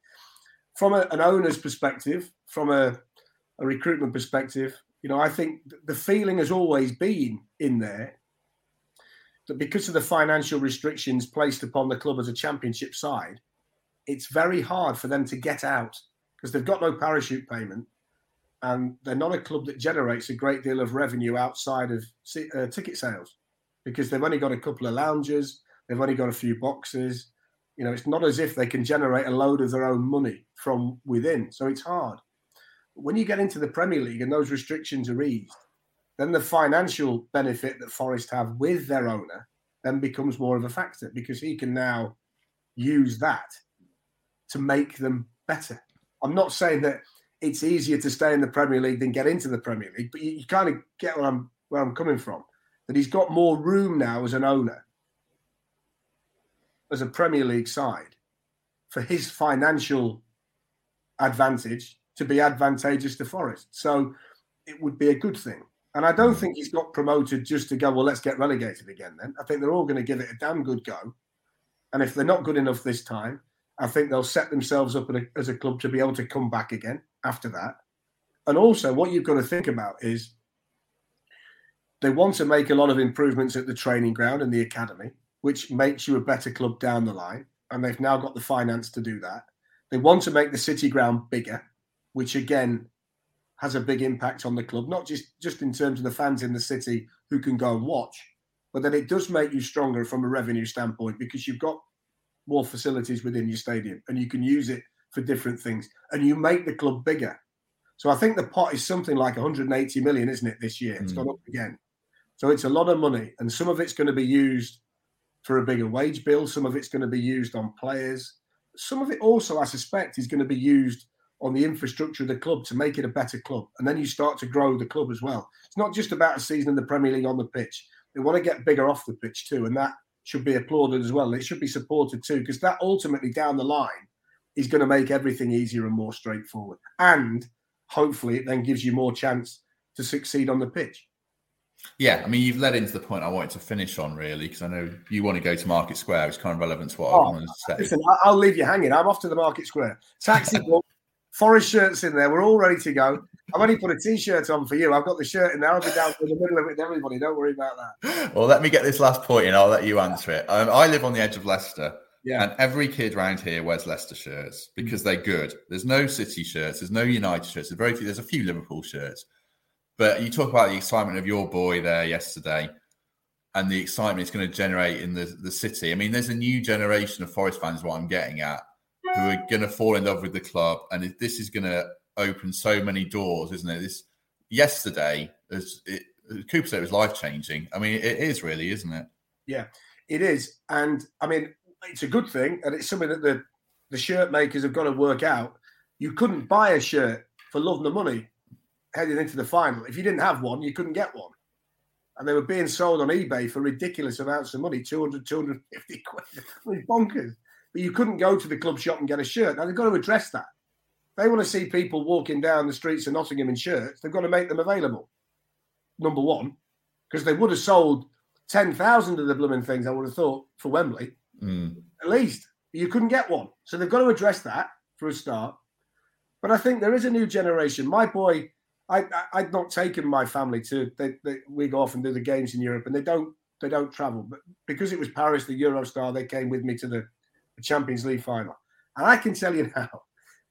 [SPEAKER 3] from a, an owner's perspective, from a, a recruitment perspective, you know, I think the feeling has always been in there that because of the financial restrictions placed upon the club as a championship side, it's very hard for them to get out because they've got no parachute payment and they're not a club that generates a great deal of revenue outside of uh, ticket sales because they've only got a couple of lounges, they've only got a few boxes. You know, it's not as if they can generate a load of their own money from within. So it's hard. When you get into the Premier League and those restrictions are eased, then the financial benefit that Forest have with their owner then becomes more of a factor because he can now use that to make them better. I'm not saying that it's easier to stay in the Premier League than get into the Premier League, but you, you kind of get where I'm where I'm coming from. That he's got more room now as an owner, as a Premier League side, for his financial advantage to be advantageous to Forest. So it would be a good thing. And I don't hmm. think he's got promoted just to go, well, let's get relegated again then. I think they're all going to give it a damn good go. And if they're not good enough this time, I think they'll set themselves up as a club to be able to come back again after that. And also, what you've got to think about is they want to make a lot of improvements at the training ground and the academy. which makes you a better club down the line. And they've now got the finance to do that. They want to make the city ground bigger, which again has a big impact on the club, not just, just in terms of the fans in the city who can go and watch, but that it does make you stronger from a revenue standpoint because you've got more facilities within your stadium and you can use it for different things and you make the club bigger. So I think the pot is something like 180 million, isn't it, this year? It's mm. gone up again. So it's a lot of money, and some of it's going to be used for a bigger wage bill. Some of it's going to be used on players. Some of it also, I suspect, is going to be used on the infrastructure of the club to make it a better club. And then you start to grow the club as well. It's not just about a season in the Premier League on the pitch. They want to get bigger off the pitch too. And that should be applauded as well. It should be supported too, because that ultimately down the line is going to make everything easier and more straightforward. And hopefully it then gives you more chance to succeed on the pitch.
[SPEAKER 2] Yeah, I mean, you've led into the point I wanted to finish on, really, because I know you want to go to Market Square. It's kind of relevant to what oh, I wanted to say.
[SPEAKER 3] Listen, I'll leave you hanging. I'm off to the Market Square. Taxi book, (laughs) Forest shirts in there. We're all ready to go. I've only put a t-shirt on for you. I've got the shirt in there. I'll be down in the middle of it with everybody. Don't worry about that.
[SPEAKER 2] Well, let me get this last point in. I'll let you answer it. Um, I live on the edge of Leicester. Yeah. And every kid around here wears Leicester shirts because they're good. There's no City shirts. There's no United shirts. There's very few. There's a few Liverpool shirts. But you talk about the excitement of your boy there yesterday and the excitement it's going to generate in the, the city. I mean, there's a new generation of Forest fans, what I'm getting at, who are going to fall in love with the club. And this is going to open so many doors, isn't it? This yesterday, as it, Cooper said, it was life changing. I mean, it is really, isn't it?
[SPEAKER 3] Yeah, it is. And I mean, it's a good thing. And it's something that the, the shirt makers have got to work out. You couldn't buy a shirt for love nor money heading into the final. If you didn't have one, you couldn't get one. And they were being sold on eBay for ridiculous amounts of money 200, 250 quid. (laughs) It bonkers. But you couldn't go to the club shop and get a shirt. Now they've got to address that. If they want to see people walking down the streets of Nottingham in shirts, they've got to make them available. Number one, because they would have sold 10,000 of the blooming things, I would have thought, for Wembley, mm. at least. You couldn't get one. So they've got to address that for a start. But I think there is a new generation. My boy, I, I would not taken my family to they, they, we go off and do the games in Europe, and they don't they don't travel. But because it was Paris, the Eurostar, they came with me to the, the Champions League final. And I can tell you (laughs) now,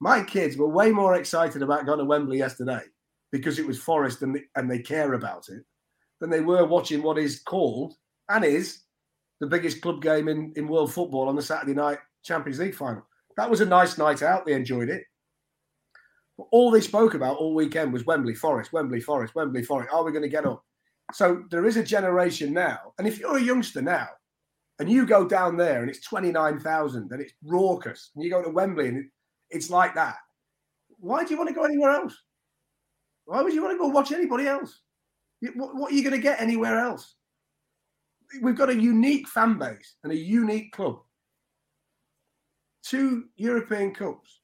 [SPEAKER 3] my kids were way more excited about going to Wembley yesterday because it was Forest and and they care about it than they were watching what is called and is the biggest club game in, in world football on the Saturday night Champions League final. That was a nice night out. They enjoyed it all they spoke about all weekend was Wembley Forest, Wembley Forest, Wembley Forest. Are we going to get up? So there is a generation now. And if you're a youngster now and you go down there and it's 29,000 and it's raucous and you go to Wembley and it's like that, why do you want to go anywhere else? Why would you want to go watch anybody else? What are you going to get anywhere else? We've got a unique fan base and a unique club. Two European Cups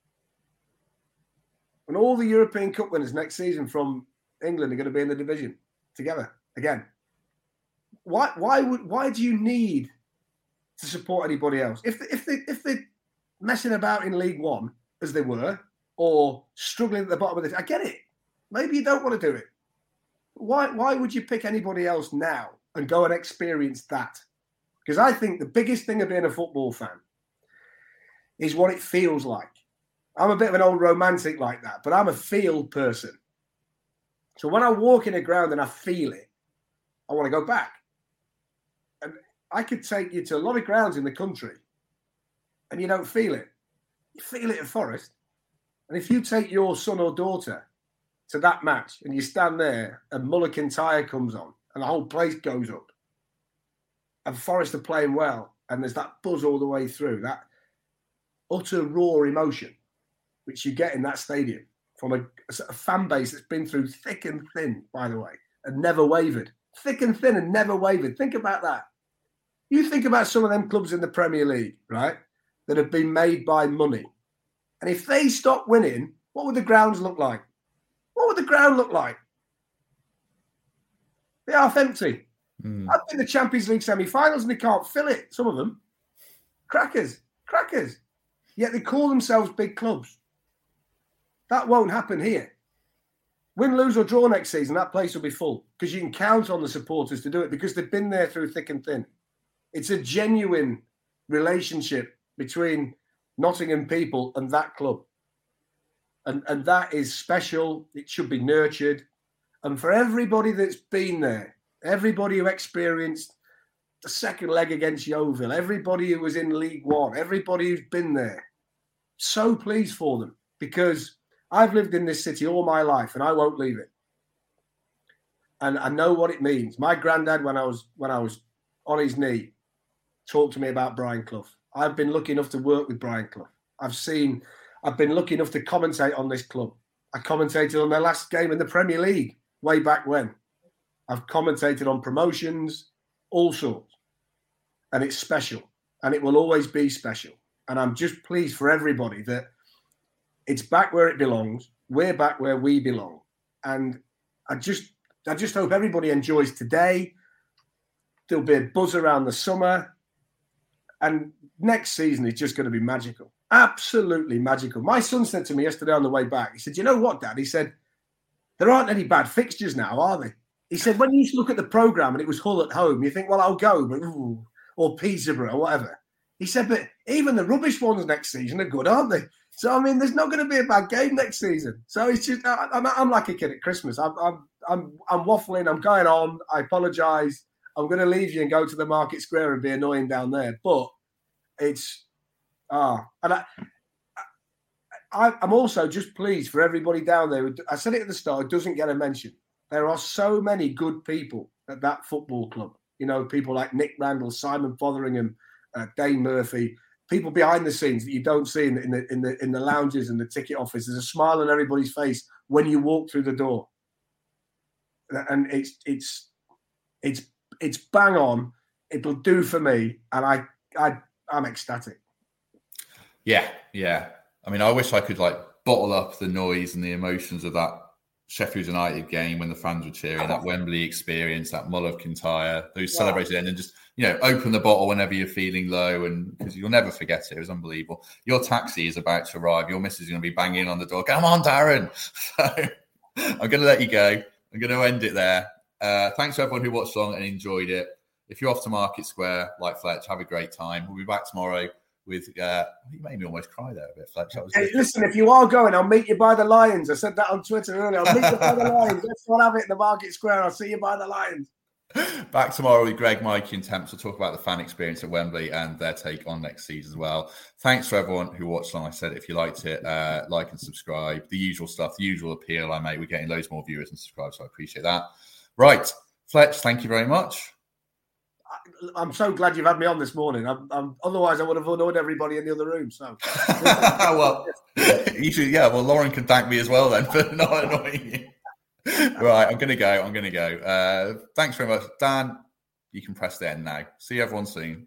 [SPEAKER 3] and all the European Cup winners next season from England are going to be in the division together again. Why? Why would? Why do you need to support anybody else? If if they if they're messing about in League One as they were, or struggling at the bottom of this, I get it. Maybe you don't want to do it. Why? Why would you pick anybody else now and go and experience that? Because I think the biggest thing of being a football fan is what it feels like. I'm a bit of an old romantic like that, but I'm a feel person. So when I walk in a ground and I feel it, I want to go back. I could take you to a lot of grounds in the country and you don't feel it. You feel it at Forest. And if you take your son or daughter to that match and you stand there and Mull Tire comes on and the whole place goes up and Forest are playing well and there's that buzz all the way through, that utter raw emotion which you get in that stadium from a, a, fan base that's been through thick and thin, by the way, and never wavered. Thick and thin and never wavered. Think about that. You think about some of them clubs in the Premier League, right, that have been made by money. And if they stop winning, what would the grounds look like? What would the ground look like? They're half empty. Mm. I've been the Champions League semi-finals and they can't fill it. Some of them, crackers, crackers. Yet they call themselves big clubs. That won't happen here. Win, lose, or draw next season, that place will be full because you can count on the supporters to do it because they've been there through thick and thin. It's a genuine relationship between Nottingham people and that club. And, and that is special. It should be nurtured. And for everybody that's been there, everybody who experienced the second leg against Yeovil, everybody who was in League One, everybody who's been there, so pleased for them because I've lived in this city all my life and I won't leave it. And I know what it means. My granddad, when I was when I was on his knee, talked to me about Brian Clough. I've been lucky enough to work with Brian Clough. I've seen, I've been lucky enough to commentate on this club. I commentated on their last game in the Premier League way back when. I've commentated on promotions, all sorts. And it's special. And it will always be special. And I'm just pleased for everybody that it's back where it belongs. We're back where we belong. And I just I just hope everybody enjoys today. There'll be a buzz around the summer. And next season is just going to be magical. Absolutely magical. My son said to me yesterday on the way back, he said, You know what, Dad? He said, There aren't any bad fixtures now, are they? He said, When you look at the programme and it was Hull at home, you think, Well, I'll go, but ooh, or Peterborough or whatever. He said, But even the rubbish ones next season are good, aren't they? So, I mean, there's not going to be a bad game next season. So it's just, I, am I'm like a kid at Christmas. I'm, I'm, I'm, I'm waffling. I'm going on. I apologise. I'm going to leave you and go to the market square and be annoying down there. But it's ah, and I, I, I'm also just pleased for everybody down there. I said it at the start; it doesn't get a mention. There are so many good people at that football club. You know, people like Nick Randall, Simon Fotheringham, uh, Dane Murphy, people behind the scenes that you don't see in the, in the in the in the lounges and the ticket office. There's a smile on everybody's face when you walk through the door, and it's it's it's it's bang on. It'll do for me, and I I I'm ecstatic.
[SPEAKER 2] Yeah, yeah. I mean, I wish I could like bottle up the noise and the emotions of that Sheffield United game when the fans were cheering, that Wembley experience, that Mull of Kintyre, those yeah. celebrated and then just you know open the bottle whenever you're feeling low, and because you'll never forget it. It was unbelievable. Your taxi is about to arrive. Your missus is going to be banging on the door. Come on, Darren. (laughs) So I'm going to let you go. I'm going to end it there. Uh, thanks to everyone who watched along and enjoyed it if you're off to Market Square, like Fletch, have a great time. We'll be back tomorrow with. Uh, you made me almost cry there a bit, Fletch.
[SPEAKER 3] Hey, listen, if you are going, I'll meet you by the Lions. I said that on Twitter earlier. I'll meet you by the (laughs) Lions. Let's all have it in the Market Square. I'll see you by the Lions.
[SPEAKER 2] Back tomorrow with Greg, Mikey, and Temps to talk about the fan experience at Wembley and their take on next season as well. Thanks for everyone who watched Like I said, if you liked it, uh, like and subscribe. The usual stuff, the usual appeal I make. We're getting loads more viewers and subscribers, so I appreciate that. Right, Fletch, thank you very much.
[SPEAKER 3] I'm so glad you've had me on this morning. I'm, I'm, otherwise, I would have annoyed everybody in the other room. So, (laughs)
[SPEAKER 2] well, you should, yeah. Well, Lauren can thank me as well then for (laughs) not annoying you. right, I'm gonna go. I'm gonna go. Uh, thanks very much, Dan. You can press the end now. See everyone soon.